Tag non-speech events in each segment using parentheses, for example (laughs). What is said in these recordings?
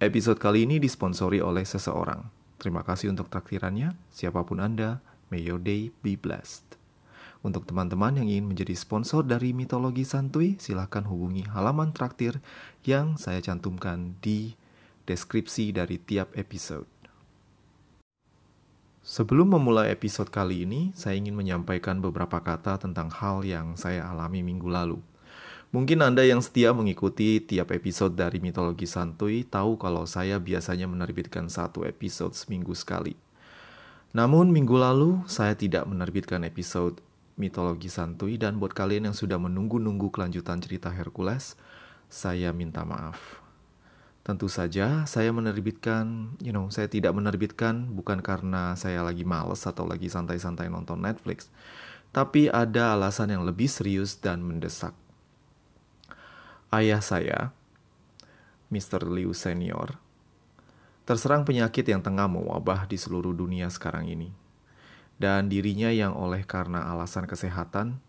Episode kali ini disponsori oleh seseorang. Terima kasih untuk traktirannya. Siapa pun Anda, may your day be blessed. Untuk teman-teman yang ingin menjadi sponsor dari Mitologi Santuy, silahkan hubungi halaman traktir yang saya cantumkan di deskripsi dari tiap episode. Sebelum memulai episode kali ini, saya ingin menyampaikan beberapa kata tentang hal yang saya alami minggu lalu. Mungkin Anda yang setia mengikuti tiap episode dari Mitologi Santuy tahu kalau saya biasanya menerbitkan satu episode seminggu sekali. Namun minggu lalu saya tidak menerbitkan episode Mitologi Santuy dan buat kalian yang sudah menunggu-nunggu kelanjutan cerita Hercules, saya minta maaf. Tentu saja saya menerbitkan, you know, saya tidak menerbitkan bukan karena saya lagi males atau lagi santai-santai nonton Netflix, tapi ada alasan yang lebih serius dan mendesak ayah saya, Mr. Liu Senior, terserang penyakit yang tengah mewabah di seluruh dunia sekarang ini. Dan dirinya yang oleh karena alasan kesehatan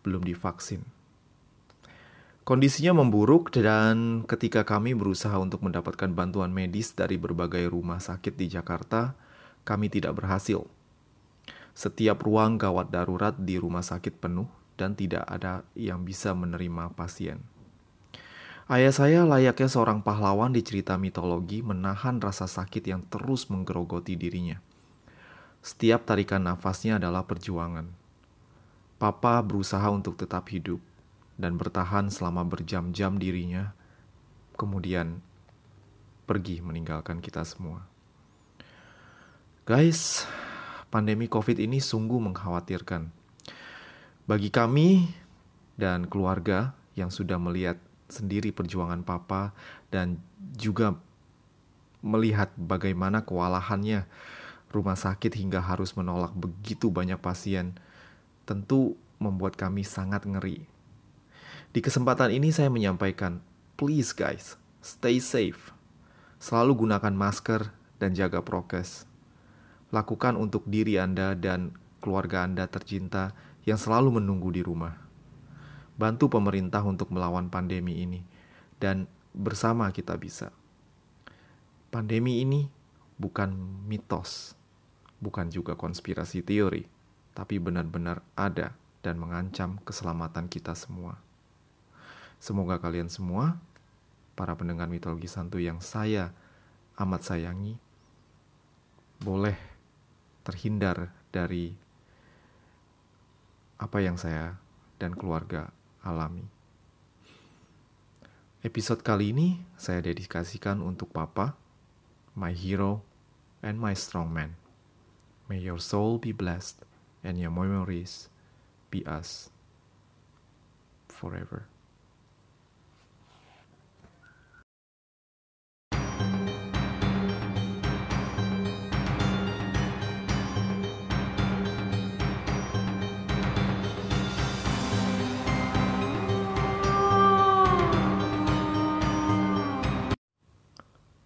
belum divaksin. Kondisinya memburuk dan ketika kami berusaha untuk mendapatkan bantuan medis dari berbagai rumah sakit di Jakarta, kami tidak berhasil. Setiap ruang gawat darurat di rumah sakit penuh dan tidak ada yang bisa menerima pasien. Ayah saya layaknya seorang pahlawan di cerita mitologi menahan rasa sakit yang terus menggerogoti dirinya. Setiap tarikan nafasnya adalah perjuangan. Papa berusaha untuk tetap hidup dan bertahan selama berjam-jam dirinya, kemudian pergi meninggalkan kita semua. Guys, pandemi COVID ini sungguh mengkhawatirkan. Bagi kami dan keluarga yang sudah melihat sendiri perjuangan papa dan juga melihat bagaimana kewalahannya rumah sakit hingga harus menolak begitu banyak pasien tentu membuat kami sangat ngeri. Di kesempatan ini saya menyampaikan, please guys, stay safe. Selalu gunakan masker dan jaga prokes. Lakukan untuk diri Anda dan keluarga Anda tercinta yang selalu menunggu di rumah bantu pemerintah untuk melawan pandemi ini, dan bersama kita bisa. Pandemi ini bukan mitos, bukan juga konspirasi teori, tapi benar-benar ada dan mengancam keselamatan kita semua. Semoga kalian semua, para pendengar mitologi santu yang saya amat sayangi, boleh terhindar dari apa yang saya dan keluarga alami. Episode kali ini saya dedikasikan untuk Papa, my hero, and my strong man. May your soul be blessed and your memories be us forever.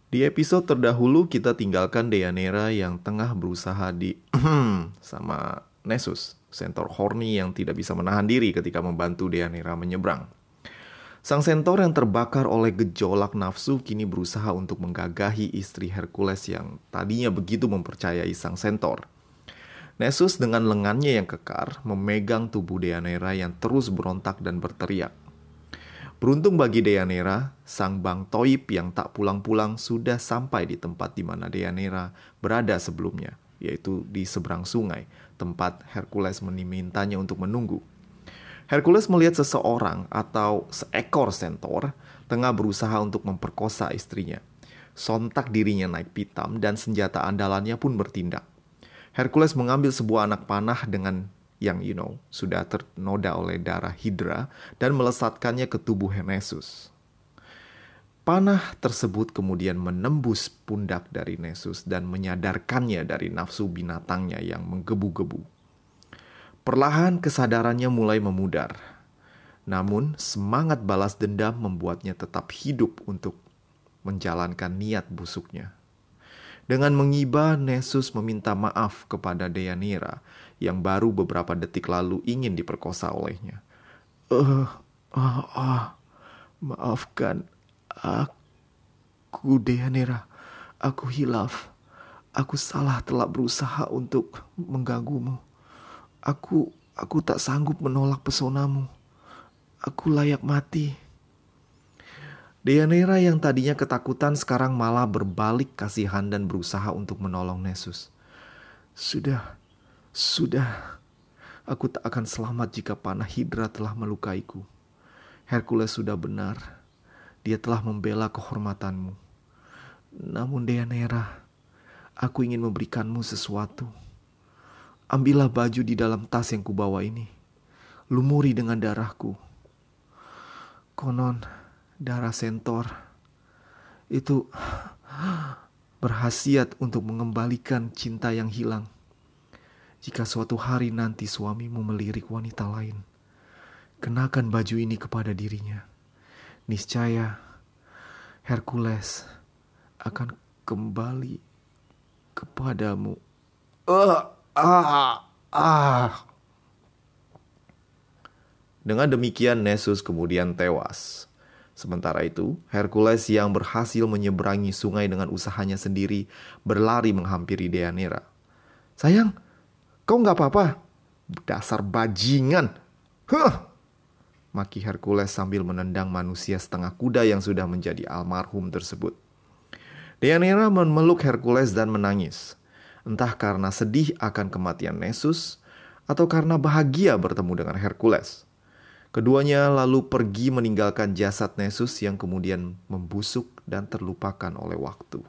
Di episode terdahulu kita tinggalkan Deanera yang tengah berusaha di (clears throat) sama Nessus, Centaur horny yang tidak bisa menahan diri ketika membantu Deanera menyeberang. Sang Centaur yang terbakar oleh gejolak nafsu kini berusaha untuk menggagahi istri Hercules yang tadinya begitu mempercayai sang Centaur. Nessus dengan lengannya yang kekar memegang tubuh Deanera yang terus berontak dan berteriak. Beruntung bagi Deanera, sang Bang Toib yang tak pulang-pulang sudah sampai di tempat di mana Deanera berada sebelumnya, yaitu di seberang sungai, tempat Hercules memintanya untuk menunggu. Hercules melihat seseorang atau seekor centaur tengah berusaha untuk memperkosa istrinya. Sontak dirinya naik pitam dan senjata andalannya pun bertindak. Hercules mengambil sebuah anak panah dengan yang you know sudah ternoda oleh darah Hydra dan melesatkannya ke tubuh Nessus. Panah tersebut kemudian menembus pundak dari Nessus dan menyadarkannya dari nafsu binatangnya yang menggebu-gebu. Perlahan kesadarannya mulai memudar. Namun semangat balas dendam membuatnya tetap hidup untuk menjalankan niat busuknya. Dengan mengiba, Nessus meminta maaf kepada Deyanira yang baru beberapa detik lalu ingin diperkosa olehnya. Eh, uh, uh, uh, maafkan aku. Deanira, aku hilaf. Aku salah telah berusaha untuk mengganggumu. Aku aku tak sanggup menolak pesonamu. Aku layak mati. Deanira yang tadinya ketakutan sekarang malah berbalik kasihan dan berusaha untuk menolong Nesus. Sudah, sudah. Aku tak akan selamat jika panah Hidra telah melukaiku. Hercules sudah benar dia telah membela kehormatanmu. Namun Deanera, aku ingin memberikanmu sesuatu. Ambillah baju di dalam tas yang kubawa ini. Lumuri dengan darahku. Konon, darah sentor itu berhasiat untuk mengembalikan cinta yang hilang. Jika suatu hari nanti suamimu melirik wanita lain, kenakan baju ini kepada dirinya niscaya Hercules akan kembali kepadamu. Uh, ah, ah. Dengan demikian Nessus kemudian tewas. Sementara itu, Hercules yang berhasil menyeberangi sungai dengan usahanya sendiri berlari menghampiri Deanira. Sayang, kau nggak apa-apa? Dasar bajingan. Huh, maki Hercules sambil menendang manusia setengah kuda yang sudah menjadi almarhum tersebut. Deianira memeluk Hercules dan menangis. Entah karena sedih akan kematian Nessus atau karena bahagia bertemu dengan Hercules. Keduanya lalu pergi meninggalkan jasad Nessus yang kemudian membusuk dan terlupakan oleh waktu.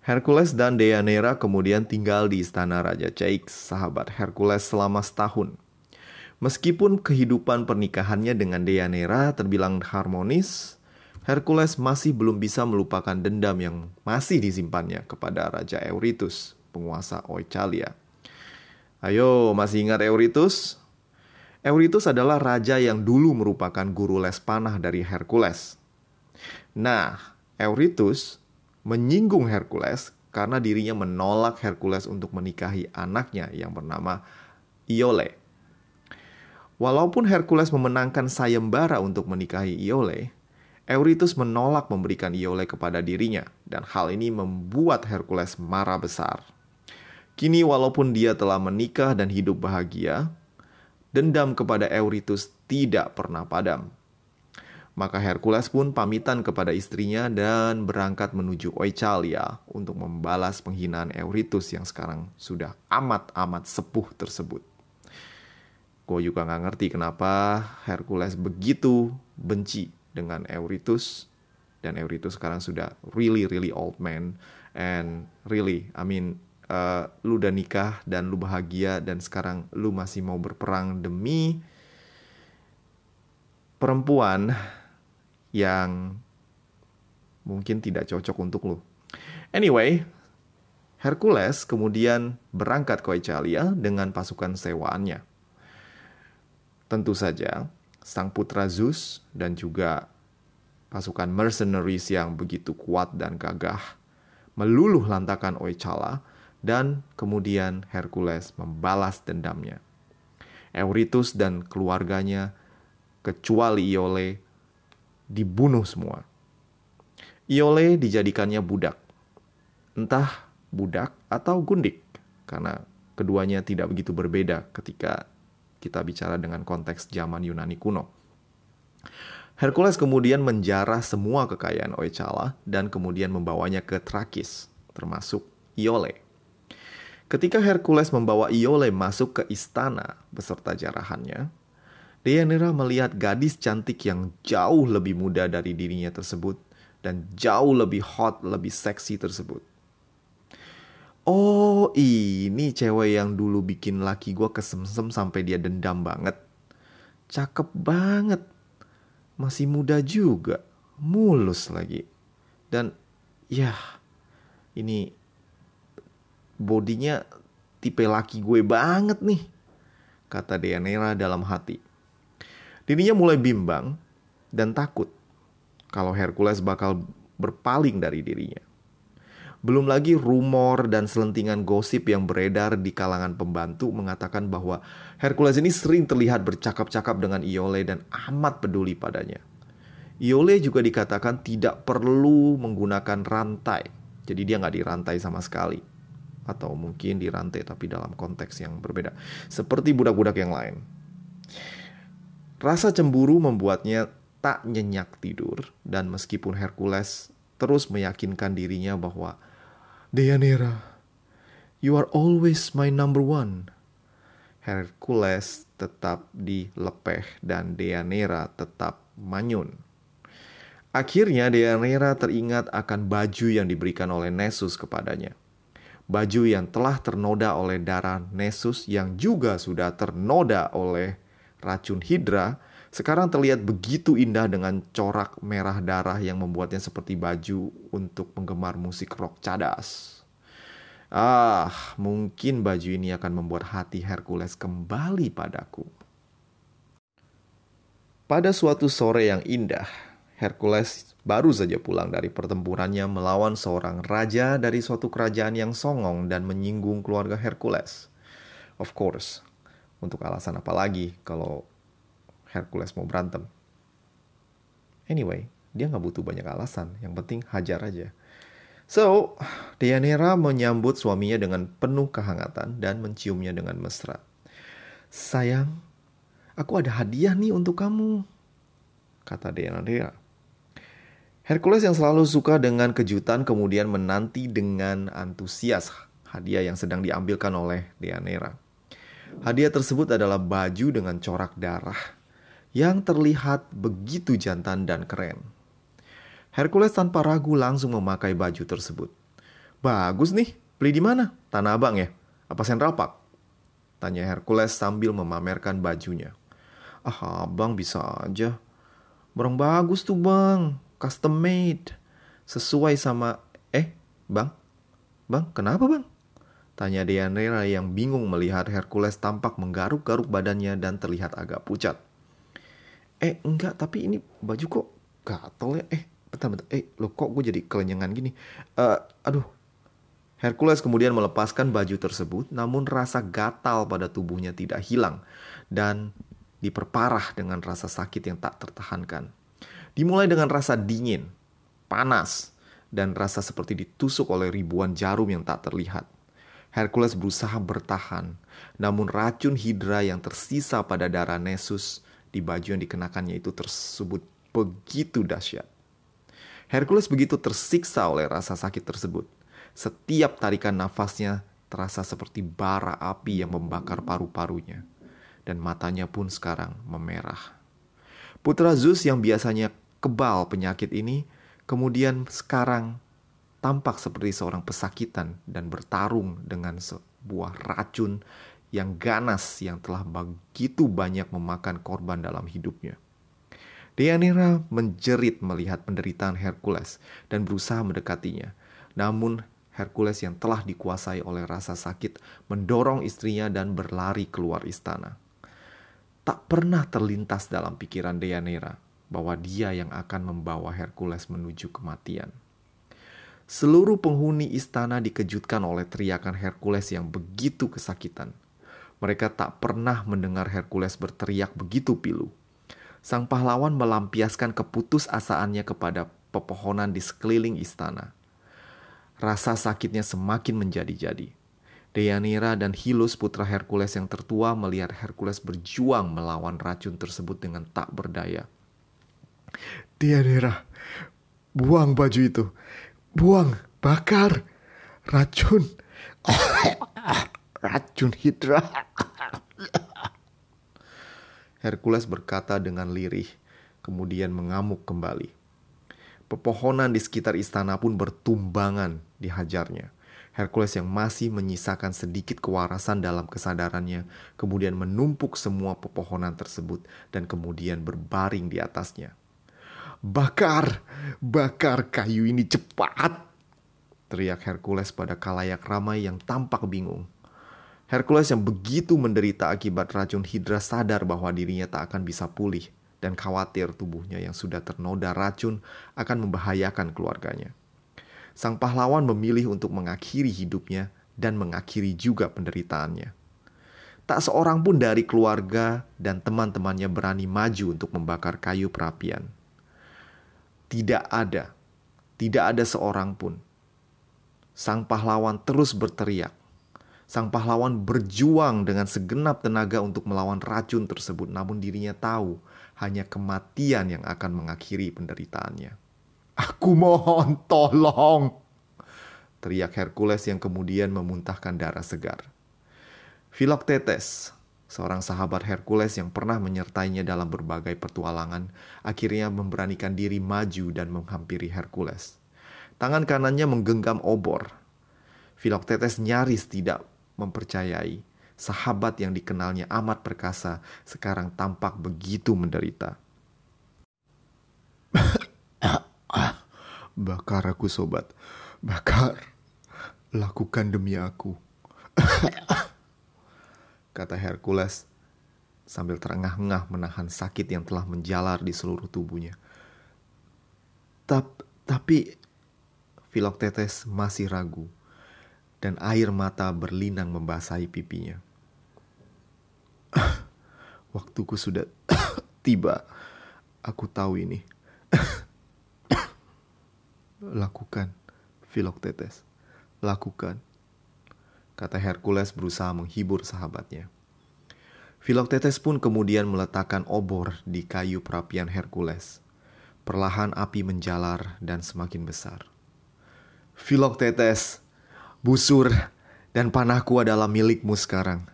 Hercules dan Deianira kemudian tinggal di istana Raja Caix, sahabat Hercules selama setahun. Meskipun kehidupan pernikahannya dengan Deianira terbilang harmonis, Hercules masih belum bisa melupakan dendam yang masih disimpannya kepada Raja Eurytus, penguasa Oichalia. Ayo, masih ingat Eurytus? Eurytus adalah raja yang dulu merupakan guru les panah dari Hercules. Nah, Eurytus menyinggung Hercules karena dirinya menolak Hercules untuk menikahi anaknya yang bernama Iole. Walaupun Hercules memenangkan sayembara untuk menikahi Iole, Eurytus menolak memberikan Iole kepada dirinya, dan hal ini membuat Hercules marah besar. Kini walaupun dia telah menikah dan hidup bahagia, dendam kepada Eurytus tidak pernah padam. Maka Hercules pun pamitan kepada istrinya dan berangkat menuju Oichalia untuk membalas penghinaan Eurytus yang sekarang sudah amat-amat sepuh tersebut. Gue juga nggak ngerti kenapa Hercules begitu benci dengan Eurytus dan Eurytus sekarang sudah really really old man and really I mean uh, lu udah nikah dan lu bahagia dan sekarang lu masih mau berperang demi perempuan yang mungkin tidak cocok untuk lu. Anyway, Hercules kemudian berangkat ke Italia dengan pasukan sewaannya. Tentu saja, sang putra Zeus dan juga pasukan mercenaries yang begitu kuat dan gagah meluluh lantakan Oichala dan kemudian Hercules membalas dendamnya. Eurytus dan keluarganya kecuali Iole dibunuh semua. Iole dijadikannya budak. Entah budak atau gundik karena keduanya tidak begitu berbeda ketika kita bicara dengan konteks zaman Yunani kuno. Hercules kemudian menjarah semua kekayaan Oechala dan kemudian membawanya ke Trakis, termasuk Iole. Ketika Hercules membawa Iole masuk ke istana beserta jarahannya, Deianira melihat gadis cantik yang jauh lebih muda dari dirinya tersebut dan jauh lebih hot, lebih seksi tersebut. Oh ini cewek yang dulu bikin laki gue kesemsem sampai dia dendam banget. Cakep banget. Masih muda juga. Mulus lagi. Dan ya ini bodinya tipe laki gue banget nih. Kata Deanira dalam hati. Dirinya mulai bimbang dan takut kalau Hercules bakal berpaling dari dirinya. Belum lagi rumor dan selentingan gosip yang beredar di kalangan pembantu mengatakan bahwa Hercules ini sering terlihat bercakap-cakap dengan Iole dan amat peduli padanya. Iole juga dikatakan tidak perlu menggunakan rantai. Jadi dia nggak dirantai sama sekali. Atau mungkin dirantai tapi dalam konteks yang berbeda. Seperti budak-budak yang lain. Rasa cemburu membuatnya tak nyenyak tidur. Dan meskipun Hercules terus meyakinkan dirinya bahwa Deianira, you are always my number one. Hercules tetap dilepeh dan Deianira tetap manyun. Akhirnya Deianira teringat akan baju yang diberikan oleh Nessus kepadanya. Baju yang telah ternoda oleh darah Nessus yang juga sudah ternoda oleh racun Hydra sekarang terlihat begitu indah dengan corak merah darah yang membuatnya seperti baju untuk penggemar musik rock cadas. Ah, mungkin baju ini akan membuat hati Hercules kembali padaku. Pada suatu sore yang indah, Hercules baru saja pulang dari pertempurannya melawan seorang raja dari suatu kerajaan yang songong dan menyinggung keluarga Hercules. Of course, untuk alasan apa lagi kalau Hercules mau berantem? Anyway, dia nggak butuh banyak alasan. Yang penting hajar aja. So, Deianira menyambut suaminya dengan penuh kehangatan dan menciumnya dengan mesra. Sayang, aku ada hadiah nih untuk kamu, kata Deianira. Hercules yang selalu suka dengan kejutan kemudian menanti dengan antusias hadiah yang sedang diambilkan oleh Deianira. Hadiah tersebut adalah baju dengan corak darah yang terlihat begitu jantan dan keren. Hercules tanpa ragu langsung memakai baju tersebut. Bagus nih, beli di mana? Tanah Abang ya? Apa Central Park? Tanya Hercules sambil memamerkan bajunya. Ah, abang bisa aja. Barang bagus tuh bang, custom made. Sesuai sama... Eh, bang? Bang, kenapa bang? Tanya Deianira yang bingung melihat Hercules tampak menggaruk-garuk badannya dan terlihat agak pucat. Eh, enggak, tapi ini baju kok gatel ya? Eh, bentar, bentar. Eh, lo kok gue jadi kelenyangan gini? Uh, aduh. Hercules kemudian melepaskan baju tersebut, namun rasa gatal pada tubuhnya tidak hilang. Dan diperparah dengan rasa sakit yang tak tertahankan. Dimulai dengan rasa dingin, panas, dan rasa seperti ditusuk oleh ribuan jarum yang tak terlihat. Hercules berusaha bertahan, namun racun hidra yang tersisa pada darah Nessus di baju yang dikenakannya itu tersebut begitu dahsyat. Hercules begitu tersiksa oleh rasa sakit tersebut. Setiap tarikan nafasnya terasa seperti bara api yang membakar paru-parunya. Dan matanya pun sekarang memerah. Putra Zeus yang biasanya kebal penyakit ini, kemudian sekarang tampak seperti seorang pesakitan dan bertarung dengan sebuah racun yang ganas yang telah begitu banyak memakan korban dalam hidupnya. Deianira menjerit melihat penderitaan Hercules dan berusaha mendekatinya. Namun Hercules yang telah dikuasai oleh rasa sakit mendorong istrinya dan berlari keluar istana. Tak pernah terlintas dalam pikiran Deianira bahwa dia yang akan membawa Hercules menuju kematian. Seluruh penghuni istana dikejutkan oleh teriakan Hercules yang begitu kesakitan. Mereka tak pernah mendengar Hercules berteriak begitu pilu. Sang pahlawan melampiaskan keputusasaannya kepada pepohonan di sekeliling istana. Rasa sakitnya semakin menjadi-jadi. Deianira dan Hilus putra Hercules yang tertua melihat Hercules berjuang melawan racun tersebut dengan tak berdaya. Deianira, buang baju itu. Buang, bakar. Racun. racun hidra. Hercules berkata dengan lirih, kemudian mengamuk kembali. Pepohonan di sekitar istana pun bertumbangan dihajarnya. Hercules yang masih menyisakan sedikit kewarasan dalam kesadarannya, kemudian menumpuk semua pepohonan tersebut dan kemudian berbaring di atasnya. Bakar, bakar kayu ini cepat! Teriak Hercules pada kalayak ramai yang tampak bingung. Hercules yang begitu menderita akibat racun Hydra sadar bahwa dirinya tak akan bisa pulih dan khawatir tubuhnya yang sudah ternoda racun akan membahayakan keluarganya. Sang pahlawan memilih untuk mengakhiri hidupnya dan mengakhiri juga penderitaannya. Tak seorang pun dari keluarga dan teman-temannya berani maju untuk membakar kayu perapian. Tidak ada, tidak ada seorang pun. Sang pahlawan terus berteriak. Sang pahlawan berjuang dengan segenap tenaga untuk melawan racun tersebut, namun dirinya tahu hanya kematian yang akan mengakhiri penderitaannya. Aku mohon tolong. Teriak Hercules yang kemudian memuntahkan darah segar. Philoctetes, seorang sahabat Hercules yang pernah menyertainya dalam berbagai petualangan, akhirnya memberanikan diri maju dan menghampiri Hercules. Tangan kanannya menggenggam obor. Philoctetes nyaris tidak mempercayai sahabat yang dikenalnya amat perkasa sekarang tampak begitu menderita. (coughs) Bakar aku sobat, bakar. Lakukan demi aku. (coughs) Kata Hercules sambil terengah-engah menahan sakit yang telah menjalar di seluruh tubuhnya. Tap, tapi Philoctetes masih ragu dan air mata berlinang membasahi pipinya. (laughs) Waktuku sudah (coughs) tiba. Aku tahu ini. (coughs) Lakukan, Philoctetes. Lakukan. Kata Hercules berusaha menghibur sahabatnya. Philoctetes pun kemudian meletakkan obor di kayu perapian Hercules. Perlahan api menjalar dan semakin besar. Philoctetes, busur dan panahku adalah milikmu sekarang.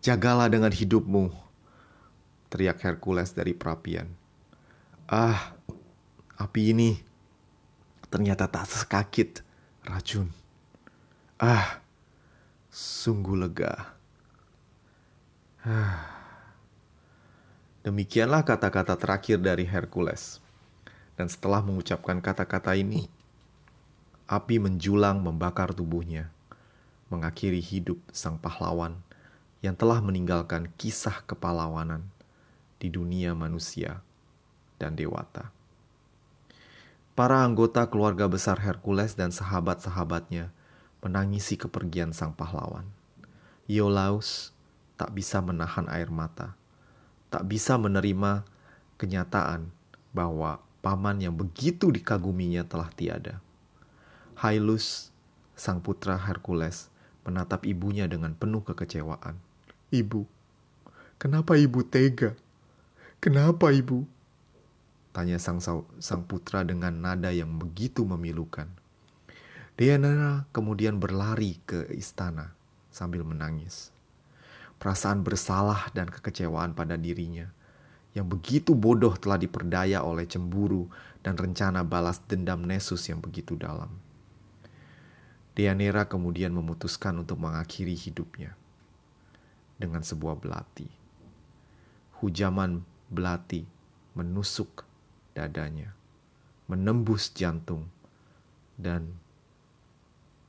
Jagalah dengan hidupmu. Teriak Hercules dari perapian. Ah, api ini ternyata tak sekakit racun. Ah, sungguh lega. Ah. Demikianlah kata-kata terakhir dari Hercules. Dan setelah mengucapkan kata-kata ini, api menjulang membakar tubuhnya, mengakhiri hidup sang pahlawan yang telah meninggalkan kisah kepahlawanan di dunia manusia dan dewata. Para anggota keluarga besar Hercules dan sahabat-sahabatnya menangisi kepergian sang pahlawan. Iolaus tak bisa menahan air mata, tak bisa menerima kenyataan bahwa paman yang begitu dikaguminya telah tiada. Hailus, sang putra Hercules, menatap ibunya dengan penuh kekecewaan. Ibu, kenapa ibu tega? Kenapa ibu? Tanya sang, sang putra dengan nada yang begitu memilukan. Diana kemudian berlari ke istana sambil menangis. Perasaan bersalah dan kekecewaan pada dirinya yang begitu bodoh telah diperdaya oleh cemburu dan rencana balas dendam Nesus yang begitu dalam. Deanira kemudian memutuskan untuk mengakhiri hidupnya dengan sebuah belati. Hujaman belati menusuk dadanya, menembus jantung, dan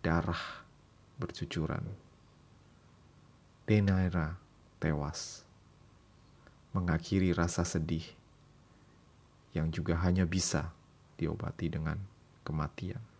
darah bercucuran. Denaira tewas, mengakhiri rasa sedih yang juga hanya bisa diobati dengan kematian.